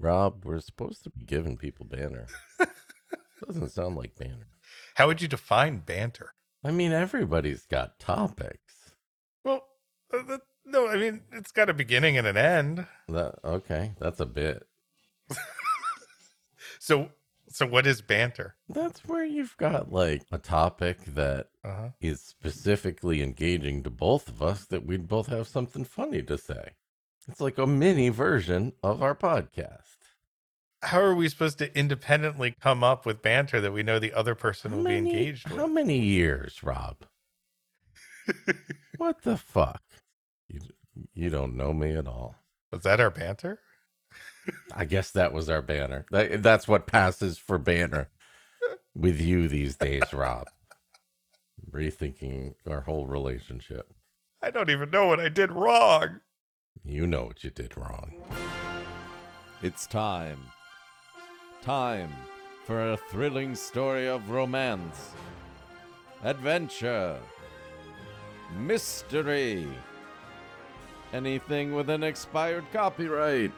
Rob, we're supposed to be giving people banner. Doesn't sound like banter. How would you define banter? I mean, everybody's got topics. Well, uh, that, no, I mean it's got a beginning and an end. That okay? That's a bit. So, so what is banter? That's where you've got like a topic that Uh-huh. is specifically engaging to both of us that we'd both have something funny to say. It's like a mini version of our podcast. How are we supposed to independently come up with banter that we know the other person How will many, be engaged how many years, Rob? what the fuck? You, you don't know me at all. Was that our banter? I guess that was our banner. That, that's what passes for banner with you these days, Rob. Rethinking our whole relationship. I don't even know what I did wrong. You know what you did wrong. It's time. Time for a thrilling story of romance, adventure, mystery, anything with an expired copyright.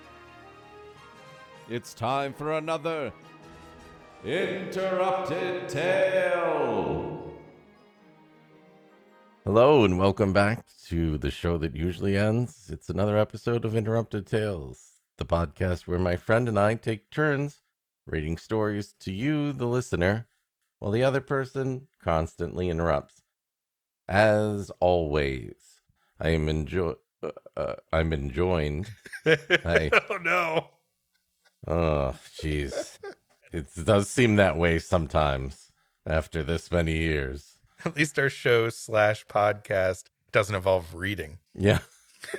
It's time for another Interrupted Tale. Hello and welcome back to the show that usually ends. It's another episode of Interrupted Tales, the podcast where my friend and I take turns reading stories to you, the listener, while the other person constantly interrupts. As always, I am enjoy. Uh, uh, I'm enjoined. Hey. oh no. Oh, jeez, it does seem that way sometimes after this many years. At least our show slash podcast doesn't involve reading. Yeah.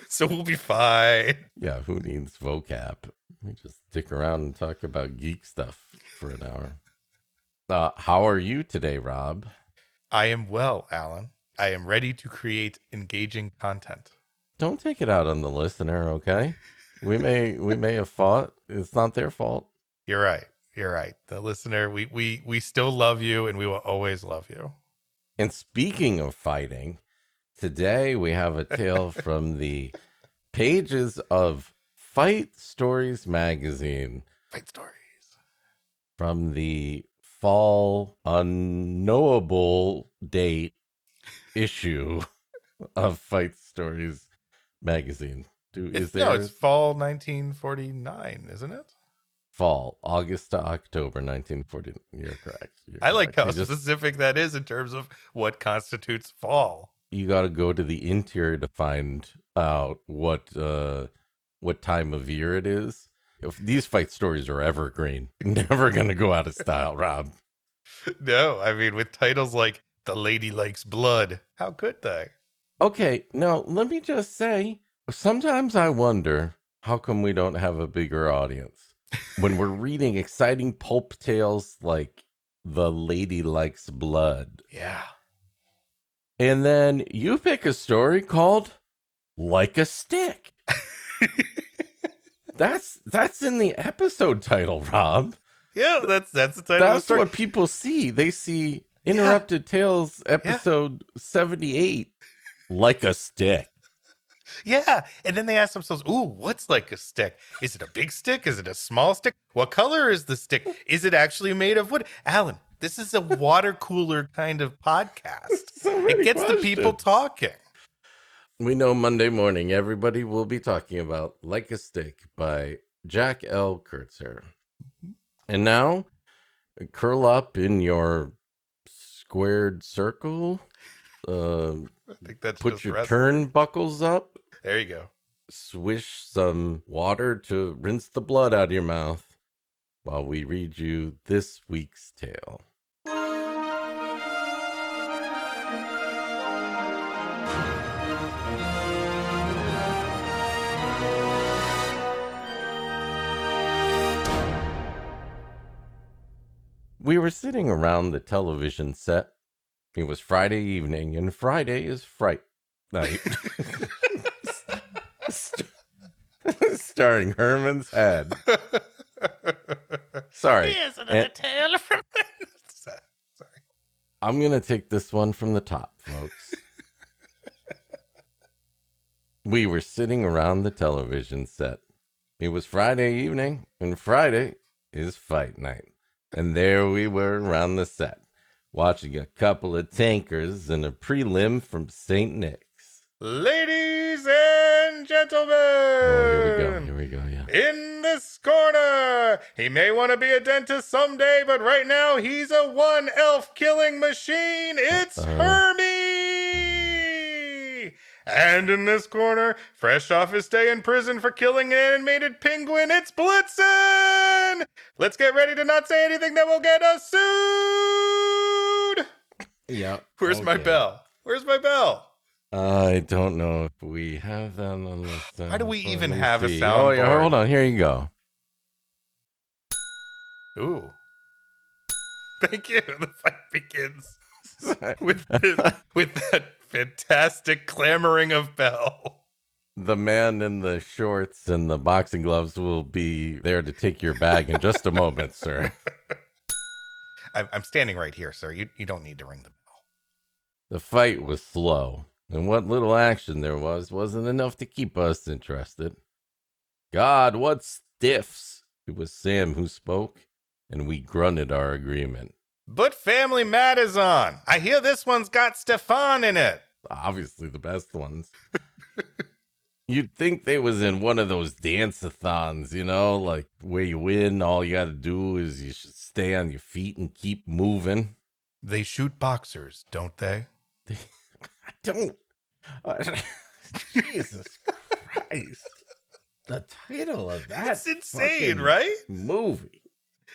So we'll be fine. Yeah, who needs vocab? We just stick around and talk about geek stuff for an hour. Uh, how are you today, Rob? I am well, Alan. I am ready to create engaging content. Don't take it out on the listener, okay? We may we may have fought. It's not their fault. You're right. You're right. The listener, we we we still love you and we will always love you. And speaking of fighting, today we have a tale from the pages of Fight Stories magazine Fight stories. from the fall unknowable date issue of Fight Stories magazine. Do is It's, there no, it's fall 1949, isn't it? Fall August to October 1940? You're correct. You're I like how just- specific that is in terms of what constitutes fall. you got to go to the interior to find out what uh what time of year it is. If these fight stories are evergreen, never gonna go out of style, Rob. No, I mean with titles like "The Lady Likes Blood," how could they? Okay, now let me just say, sometimes I wonder how come we don't have a bigger audience when we're reading exciting pulp tales like "The Lady Likes Blood," Yeah, and then you pick a story called "Like a Stick." That's that's in the episode title, Rob. yeah, that's that's the title. the That's story. what people see. They see Interrupted Tales episode 78 like a stick. Yeah, and then they ask themselves, "Ooh, what's like a stick? Is it a big stick? Is it a small stick? What color is the stick? Is it actually made of wood?" Alan, this is a water cooler kind of podcast. So It gets the people talking. We know Monday morning everybody will be talking about Like a Stick by Jack L. Kurtzer. And now, curl up in your squared circle. Uh, I think that's put just your wrestling. turnbuckles up. There you go. Swish some water to rinse the blood out of your mouth while we read you this week's tale. We were sitting around the television set. It was Friday evening, and Friday is fright night. Starring Herman's Head. Sorry. Here's another And- tale from. Sorry. I'm going to take this one from the top, folks. we were sitting around the television set. It was Friday evening, and Friday is fight night. And there we were around the set, watching a couple of tankers and a prelim from St. Nick's. Ladies and gentlemen, Oh, here we go. Here we go. Yeah. in this corner, he may want to be a dentist someday, but right now he's a one elf killing machine. It's Uh-oh. Hermie. And in this corner, fresh off his stay in prison for killing an animated penguin, it's Blitzen. Let's get ready to not say anything that will get us sued. Yeah. Where's my bell? Where's my bell? I don't know if we have that on the sound. Why do we even have a see. Oh, yeah. Hold on. Here you go. Ooh. Thank you. The fight begins with the, with that fantastic clamoring of bell. The man in the shorts and the boxing gloves will be there to take your bag in just a moment, sir. I'm, I'm standing right here, sir. You you don't need to ring the bell. The fight was slow, and what little action there was wasn't enough to keep us interested. God, what stiffs! It was Sam who spoke, and we grunted our agreement. But Family Matt is on. I hear this one's got Stefan in it. Obviously, the best ones. You'd think they was in one of those dance-a-thons, you know, like where you win, all you got to do is you should stay on your feet and keep moving. They shoot boxers, don't they? I don't. Jesus Christ. The title of that That's insane, right? movie.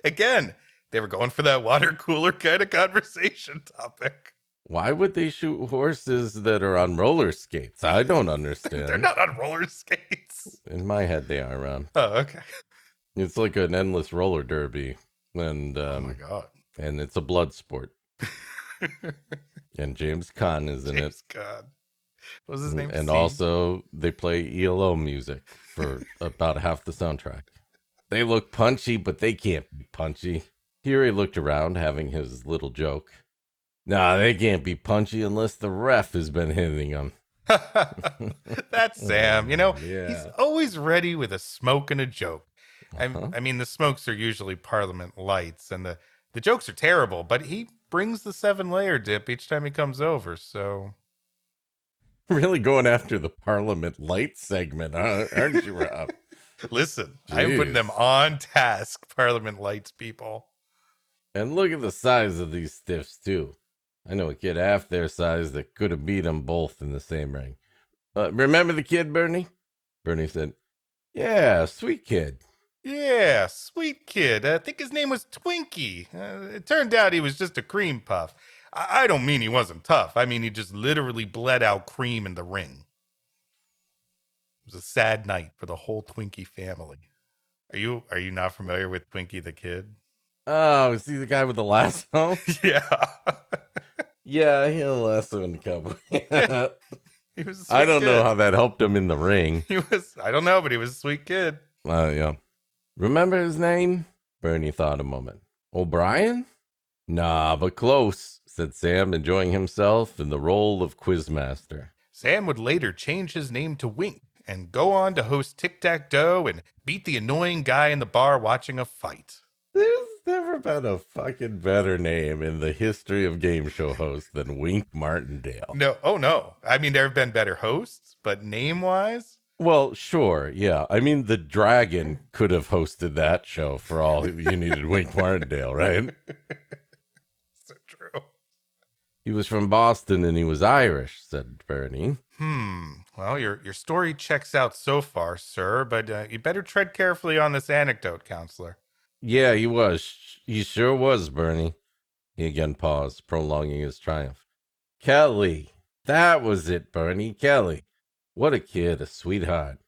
Again, they were going for that water cooler kind of conversation topic. Why would they shoot horses that are on roller skates? I don't understand. They're not on roller skates. In my head, they are, Ron. Oh, okay. It's like an endless roller derby, and oh my um, god. and it's a blood sport. and James Caan is in it, James God. What was his name? and Steve? also they play ELO music for about half the soundtrack. They look punchy, but they can't be punchy. Here he looked around, having his little joke. Nah, they can't be punchy unless the ref has been hitting them. That's Sam. You know, he's always ready with a smoke and a joke. Uh-huh. I, I mean, the smokes are usually Parliament lights, and the the jokes are terrible. But he brings the seven layer dip each time he comes over. So Really going after the Parliament light segment, huh? aren't you, Rob? listen, I'm putting them on task, Parliament lights people. And look at the size of these stiffs, too. I know a kid half their size that could have beat them both in the same ring. Uh, remember the kid, Bernie? Bernie said, Yeah, sweet kid. Yeah, sweet kid. I think his name was Twinkie. Uh, it turned out he was just a cream puff. I, I don't mean he wasn't tough. I mean he just literally bled out cream in the ring. It was a sad night for the whole Twinkie family. Are you are you not familiar with Twinkie the kid? Oh, is he the guy with the lasso? yeah. yeah, he'll lasso in the couple. he was a I sweet I don't know how that helped him in the ring. he was I don't know, but he was a sweet kid. Uh, yeah. Remember his name? Bernie thought a moment. O'Brien? Nah, but close, said Sam, enjoying himself in the role of quizmaster. Sam would later change his name to Wink and go on to host Tic-Tac-Dough and beat the annoying guy in the bar watching a fight. There's never been a fucking better name in the history of game show hosts than Wink Martindale. No, oh no. I mean, there have been better hosts, but name wise, Well, sure, yeah. I mean, the Dragon could have hosted that show for all you needed Wink Martindale, right? so true. He was from Boston and he was Irish, said Bernie. Hmm. Well, your your story checks out so far, sir, but uh, you better tread carefully on this anecdote, counselor. Yeah, he was. He sure was, Bernie. He again paused, prolonging his triumph. Kelly. That was it, Bernie. Kelly. What a kid, a sweetheart.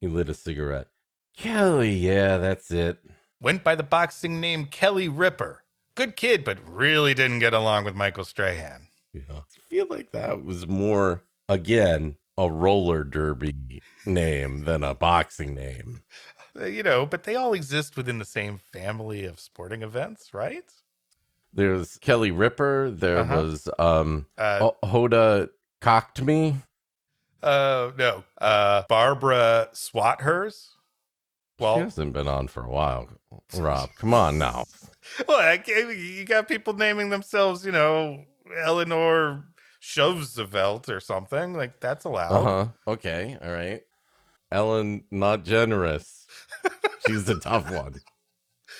He lit a cigarette. Kelly, yeah, that's it. Went by the boxing name Kelly Ripper. Good kid, but really didn't get along with Michael Strahan. Yeah. I feel like that was more, again, a roller derby name than a boxing name. Uh, You know, but they all exist within the same family of sporting events, right? There's Kelly Ripper. There Uh-huh. was um Uh, Hoda Kotb. Uh, no, uh, Barbara Swathurst. Well, she hasn't been on for a while. Rob, come on now. well, I can't- you got people naming themselves, you know, Eleanor Roosevelt or something. Like that's allowed. Uh huh. Okay. All right. Ellen, not generous. She's the tough one.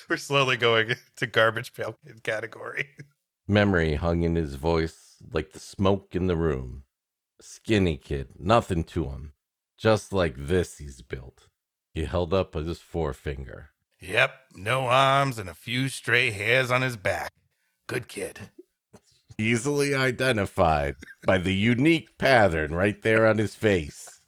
We're slowly going to garbage pail kid category. Memory hung in his voice like the smoke in the room. Skinny kid, nothing to him. Just like this, he's built. He held up his forefinger. Yep, no arms and a few stray hairs on his back. Good kid. Easily identified by the unique pattern right there on his face.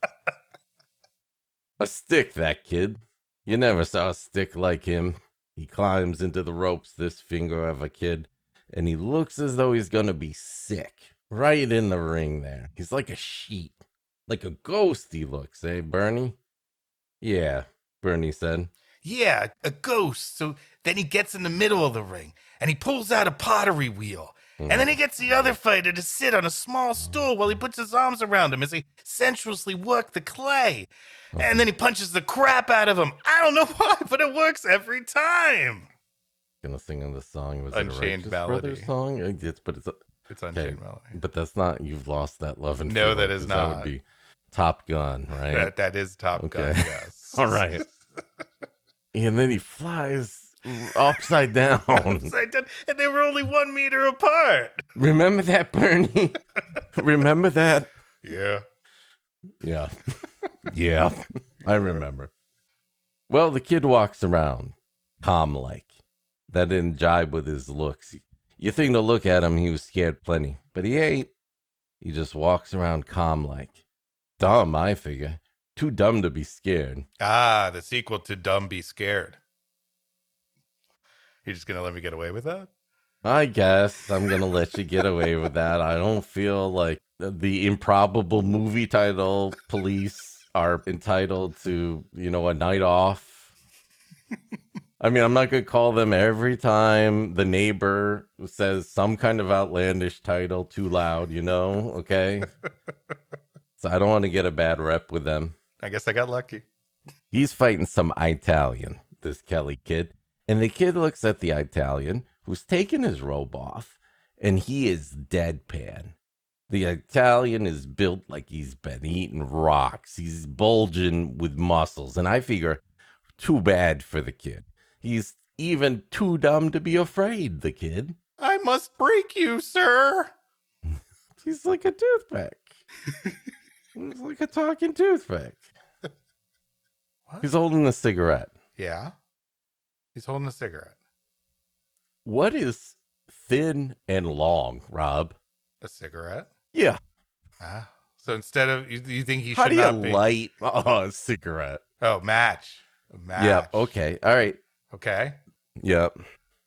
A stick, that kid. You never saw a stick like him. He climbs into the ropes, this finger of a kid, and he looks as though he's gonna be sick. Right in the ring there. He's like a sheet. Like a ghost, he looks, eh, Bernie? Yeah, Bernie said. Yeah, a ghost. So then he gets in the middle of the ring and he pulls out a pottery wheel. And then he gets the other fighter to sit on a small stool while he puts his arms around him as they sensuously work the clay. And then he punches the crap out of him. I don't know why, but it works every time. Gonna sing in the song. Was Unchained it a Righteous Melody. Brothers song? It's, but it's It's Okay, Unchained Melody. but that's not. You've lost that love and No, Fear, that is not. That would be Top Gun, right? That, that is Top Gun, yes. All right. and then he flies upside down. Upside down, and they were only one meter apart. Remember that, Bernie? remember that? Yeah. Yeah. yeah. I remember. Well, the kid walks around calm like. That didn't jibe with his looks. You think to look at him, he was scared plenty, but he ain't. He just walks around calm like. Dumb, I figure. Too dumb to be scared. Ah, the sequel to Dumb Be Scared. You're just gonna let me get away with that? I guess I'm gonna let you get away with that. I don't feel like the improbable movie title police are entitled to, you know, a night off. I mean, I'm not gonna call them every time the neighbor says some kind of outlandish title too loud, you know, okay? so I don't want to get a bad rep with them. I guess I got lucky. He's fighting some Italian, this Kelly kid. And the kid looks at the Italian who's taken his robe off, and he is deadpan. The Italian is built like he's been eating rocks. He's bulging with muscles. And I figure, too bad for the kid. He's even too dumb to be afraid, the kid. I must break you, sir. He's like a toothpick. He's like a talking toothpick. What? He's holding a cigarette. Yeah. He's holding a cigarette. What is thin and long, Rob? A cigarette? Yeah. Ah. So instead of you, you think he How should do you not be? light oh, a cigarette? oh, match. A match. Yeah. Okay. All right. Okay. Yep.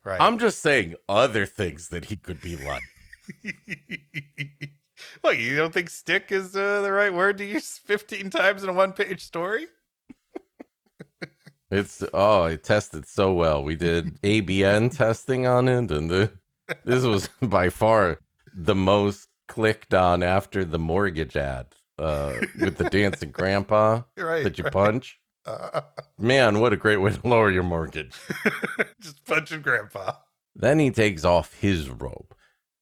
Right. I'm just saying other things that he could be like. well, you don't think stick is uh, the right word to use 15 times in a one page story? It's oh, it tested so well. We did ABN testing on it, and the, this was by far the most clicked on after the mortgage ad uh, with the dancing grandpa Right. that you right. punch. Man, what a great way to lower your mortgage. just punching grandpa. Then he takes off his robe.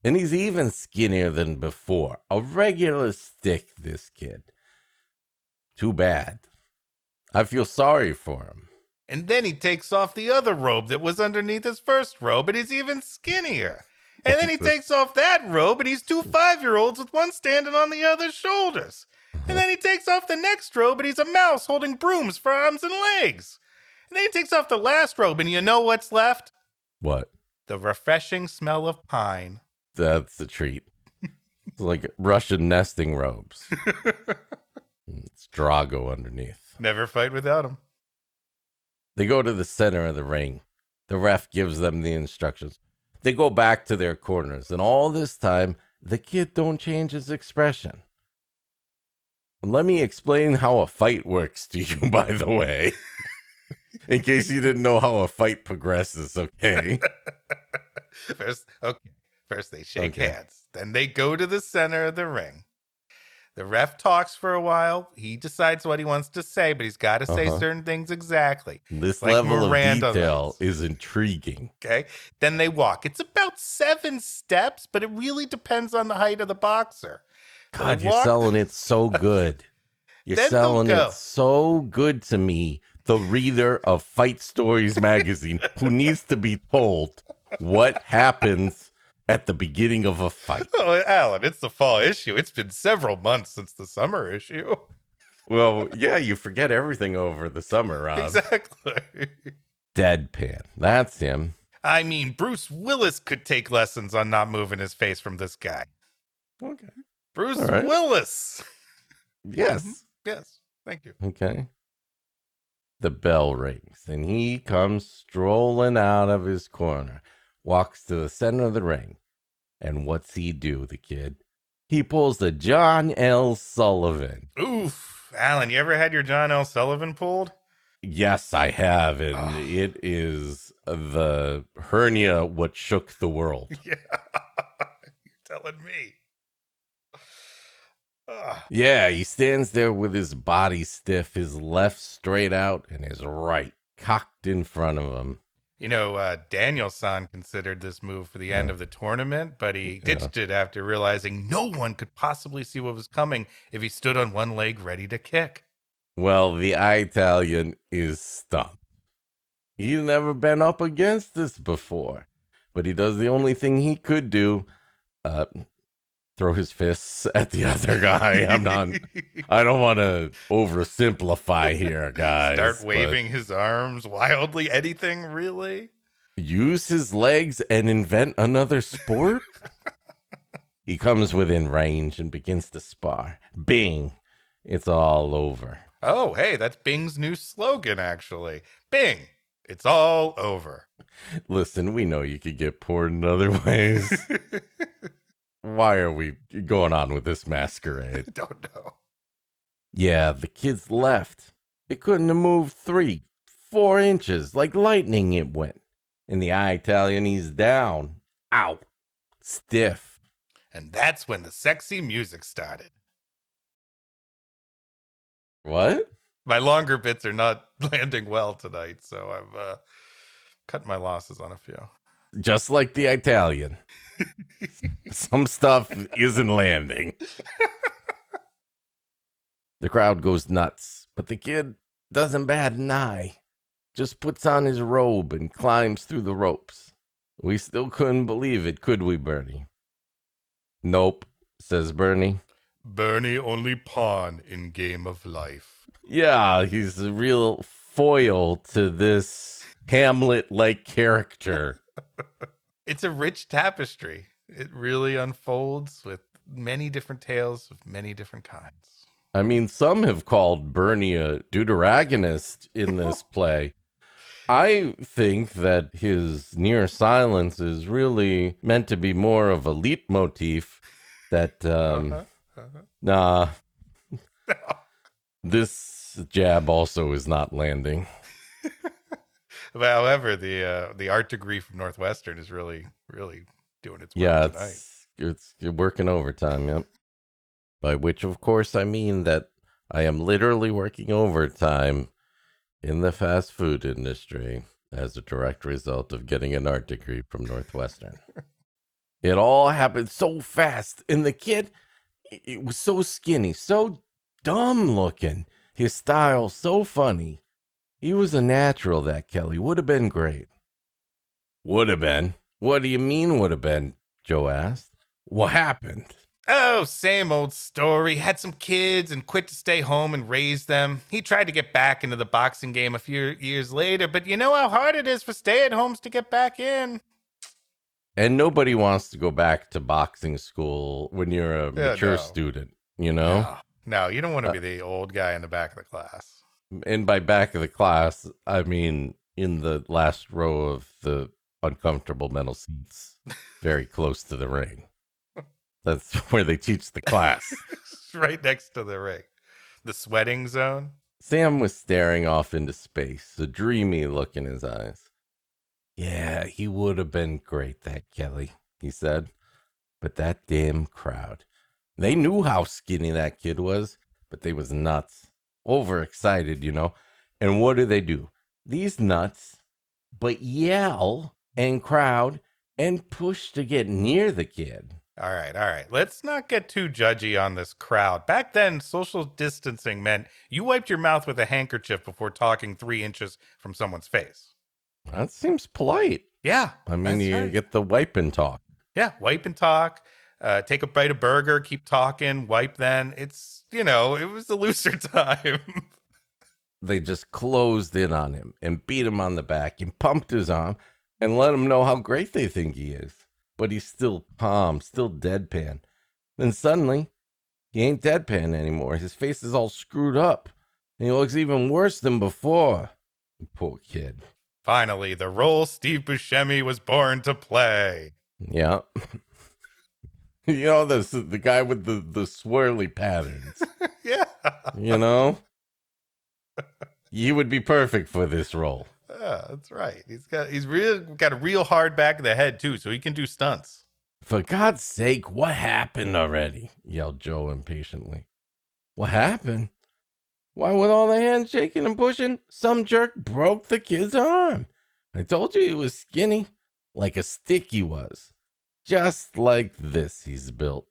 And he's even skinnier than before. A regular stick, this kid. Too bad. I feel sorry for him. And then he takes off the other robe that was underneath his first robe, and he's even skinnier. And then he takes off that robe, and he's two five year olds with one standing on the other's shoulders. And then he takes off the next robe, and he's a mouse holding brooms for arms and legs. And then he takes off the last robe, and you know what's left? What? The refreshing smell of pine. That's the treat. It's like Russian nesting robes. it's Drago underneath. Never fight without him. They go to the center of the ring. The ref gives them the instructions. They go back to their corners, and all this time, the kid don't change his expression. Let me explain how a fight works to you, by the way. In case you didn't know how a fight progresses, okay? First, okay. First they shake Okay. hands. Then they go to the center of the ring. The ref talks for a while. He decides what he wants to say, but he's got to say Uh-huh. certain things exactly. This Like level Miranda of detail laws. is intriguing. Okay. Then they walk. It's about seven steps, but it really depends on the height of the boxer. God, you're selling it so good. You're Then selling go. it so good to me, the reader of Fight Stories magazine, who needs to be told what happens at the beginning of a fight. Oh, Alan, it's the fall issue. It's been several months since the summer issue. Well, yeah, you forget everything over the summer, Rob. Exactly. Deadpan. That's him. I mean, Bruce Willis could take lessons on not moving his face from this guy. Okay. Bruce right. Willis. Yes. Yes. Thank you. Okay. The bell rings, and he comes strolling out of his corner, walks to the center of the ring. And what's he do, the kid? He pulls the John L. Sullivan. Oof. Alan, you ever had your John L. Sullivan pulled? Yes, I have, and Ah. it is the hernia what shook the world. Yeah. You're telling me. Ugh. Yeah, he stands there with his body stiff, his left straight out, and his right cocked in front of him. You know, uh, Danielson considered this move for the end Yeah. of the tournament, but he Yeah. ditched it after realizing no one could possibly see what was coming if he stood on one leg ready to kick. Well, the Italian is stumped. He's never been up against this before, but he does the only thing he could do uh, throw his fists at the other guy. I'm not, I don't want to oversimplify here, guys. Start waving his arms wildly. Anything really? Use his legs and invent another sport? he comes within range and begins to spar. Bing! It's all over. Oh, hey, that's Bing's new slogan, actually. Bing, it's all over. Listen, we know you could get poured in other ways. Why are we going on with this masquerade? I don't know. Yeah, the kid's left. It couldn't have moved three, four inches. Like lightning it went. And the eye Italian, he's down. Out. Stiff. And that's when the sexy music started. What? My longer bits are not landing well tonight, so I've uh, cut my losses on a few. Just like the Italian. Some stuff isn't landing. the crowd goes nuts, but the kid doesn't bat an eye. Just puts on his robe and climbs through the ropes. We still couldn't believe it, could we, Bernie? Nope, says Bernie. Bernie only pawn in game of life. Yeah, he's a real foil to this Hamlet like character. It's a rich tapestry. It really unfolds with many different tales of many different kinds. I mean, some have called Bernie a deuteragonist in this play. I think that his near silence is really meant to be more of a leitmotif that, um, Uh-huh, uh-huh. nah, this jab also is not landing. But however, the uh, the art degree from Northwestern is really, really doing its work Yeah, tonight. it's, it's you're working overtime, yep. By which, of course, I mean that I am literally working overtime in the fast food industry as a direct result of getting an art degree from Northwestern. it all happened so fast, and the kid, it it was so skinny, so dumb looking. His style so funny. He was a natural, that Kelly. Would have been great. Would have been. What do you mean, would have been? Joe asked. What happened? Oh, same old story. Had some kids and quit to stay home and raise them. He tried to get back into the boxing game a few years later, but you know how hard it is for stay at homes to get back in. And nobody wants to go back to boxing school when you're a Yeah, mature no. student, you know? No, no, you don't want to Uh, be the old guy in the back of the class. And by back of the class, I mean in the last row of the uncomfortable metal seats, very close to the ring. That's where they teach the class. right next to the ring. The sweating zone. Sam was staring off into space, a dreamy look in his eyes. Yeah, he would have been great, that Kelly, he said. But that damn crowd. They knew how skinny that kid was, but they was nuts. Overexcited, you know. And what do they do? These nuts, but yell and crowd and push to get near the kid. All right, all right. Let's not get too judgy on this crowd. Back then, social distancing meant you wiped your mouth with a handkerchief before talking three inches from someone's face. That seems polite. Yeah. I mean, you right. get the wipe and talk. Yeah, wipe and talk. Uh, take a bite of burger, keep talking, wipe then. It's, you know, it was a looser time. They just closed in on him and beat him on the back and pumped his arm and let him know how great they think he is. But he's still calm, still deadpan. Then suddenly, he ain't deadpan anymore. His face is all screwed up. And he looks even worse than before. Poor kid. Finally, the role Steve Buscemi was born to play. Yeah. you know, the, the guy with the, the swirly patterns. yeah. You know? you would be perfect for this role. Yeah, that's right. He's got he's real got a real hard back of the head too, so he can do stunts. For God's sake, what happened already? yelled Joe impatiently. What happened? Why, with all the handshaking and pushing, some jerk broke the kid's arm. I told you he was skinny, like a stick he was. Just like this, he's built.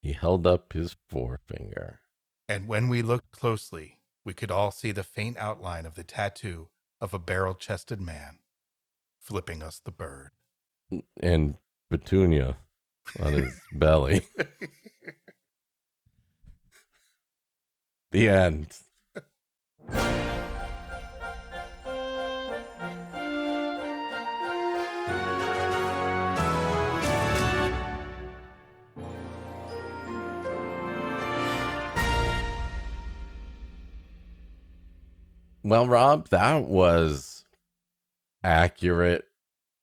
He held up his forefinger. And when we looked closely, we could all see the faint outline of the tattoo of a barrel-chested man flipping us the bird. Mm, and Petunia on his belly. The end. Well, Rob, that was accurate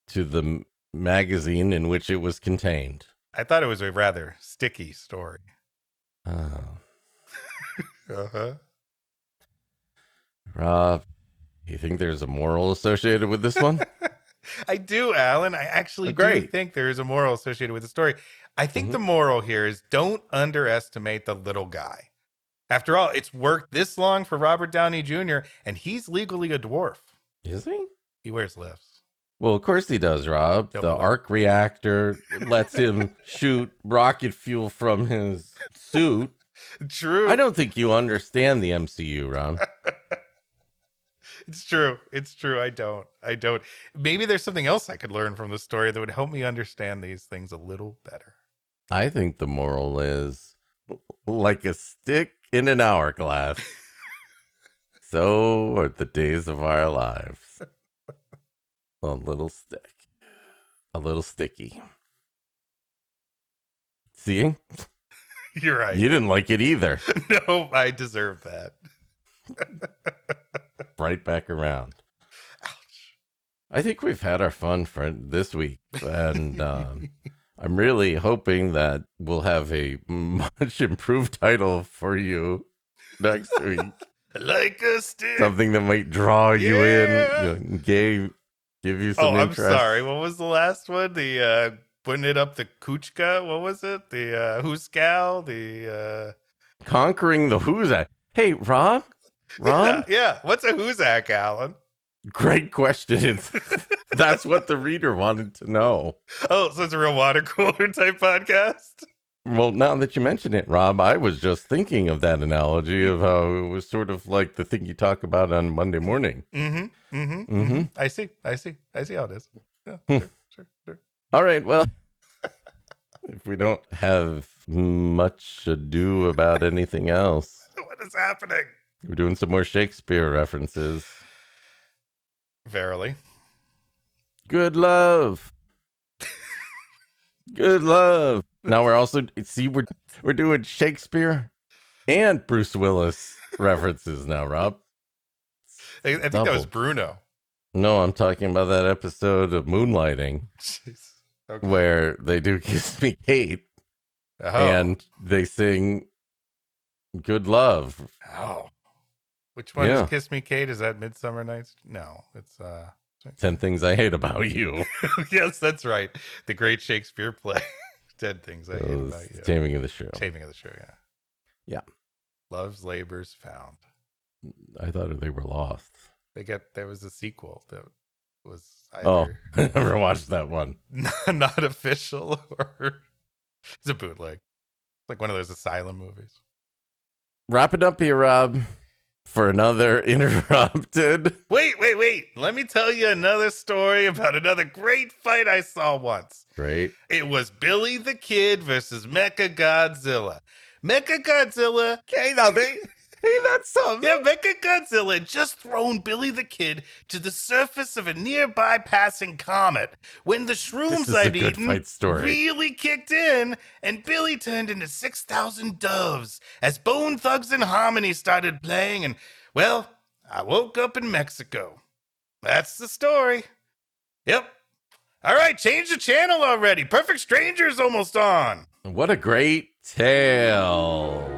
to the magazine in which it was contained. I thought it was a rather sticky story. Oh. Uh-huh. Rob, you think there's a moral associated with this one? I do, Alan. I actually Oh, do think there is a moral associated with the story. I think Mhm. the moral here is don't underestimate the little guy. After all, it's worked this long for Robert Downey Jr., and he's legally a dwarf. Is he? He wears lifts. Well, of course he does, Rob. Don't the arc reactor lets him shoot rocket fuel from his suit. True. I don't think you understand the MCU, Rob. It's true. It's true. I don't. I don't. Maybe there's something else I could learn from the story that would help me understand these things a little better. I think the moral is like a stick in an hourglass. so are the days of our lives. A little stick. A little sticky. See? You're right. You didn't like it either. no, I deserve that. Right back around. Ouch. I think we've had our fun for this week. And um, I'm really hoping that we'll have a much improved title for you next week. Like a stick. something that might draw you in, Yeah. you know, gave give you oh, some I'm interest. sorry. What was the last one? The uh putting it up the Kuchka. What was it? The uh Huskal? The Conquering the Who's Hey, Rob, uh Ron, yeah, yeah. What's a Huzak, Alan? Great question. That's what the reader wanted to know. Oh, so it's a real water cooler type podcast. Well, now that you mention it, Rob, I was just thinking of that analogy of how it was sort of like the thing you talk about on Monday morning. Mm-hmm. Mm-hmm. Mm-hmm. I see. I see. I see how it is. Yeah, Hmm. sure, sure, sure. All right, well, if we don't have much ado about anything else, What is happening? we're doing some more Shakespeare references. Verily. Good love. Good love. Now we're also see we're we're doing Shakespeare and Bruce Willis references now, Rob. I, I think that was Bruno. No, I'm talking about that episode of Moonlighting Jeez. Okay. where they do Kiss Me Kate Oh. and they sing Good Love. oh. Which one Yeah. is Kiss Me Kate? Is that Midsummer Nights? No, it's uh 10 Things I Hate About You. yes, that's right. The great Shakespeare play. Dead things I hate about you. Taming of the Shrew. Taming of the Shrew, yeah. Yeah. Love's Labor's Found. I thought they were lost. They got there was a sequel that was Oh, I never watched that one. not official or it's a bootleg. It's Like one of those asylum movies. Wrap it up here, Rob, for another interrupted. Wait, wait, wait. Let me tell you another story about another great fight I saw once. Great. It was Billy the Kid versus Mecha Godzilla. Mecha Godzilla Okay, now hey, that's something. Yeah, Mecha Godzilla had just thrown Billy the Kid to the surface of a nearby passing comet when the shrooms I'd eaten really kicked in, and Billy turned into 6,000 doves as Bone Thugs-n-Harmony started playing, and, well, I woke up in Mexico. That's the story. Yep. All right, change the channel already. Perfect Stranger's almost on. What a great tale.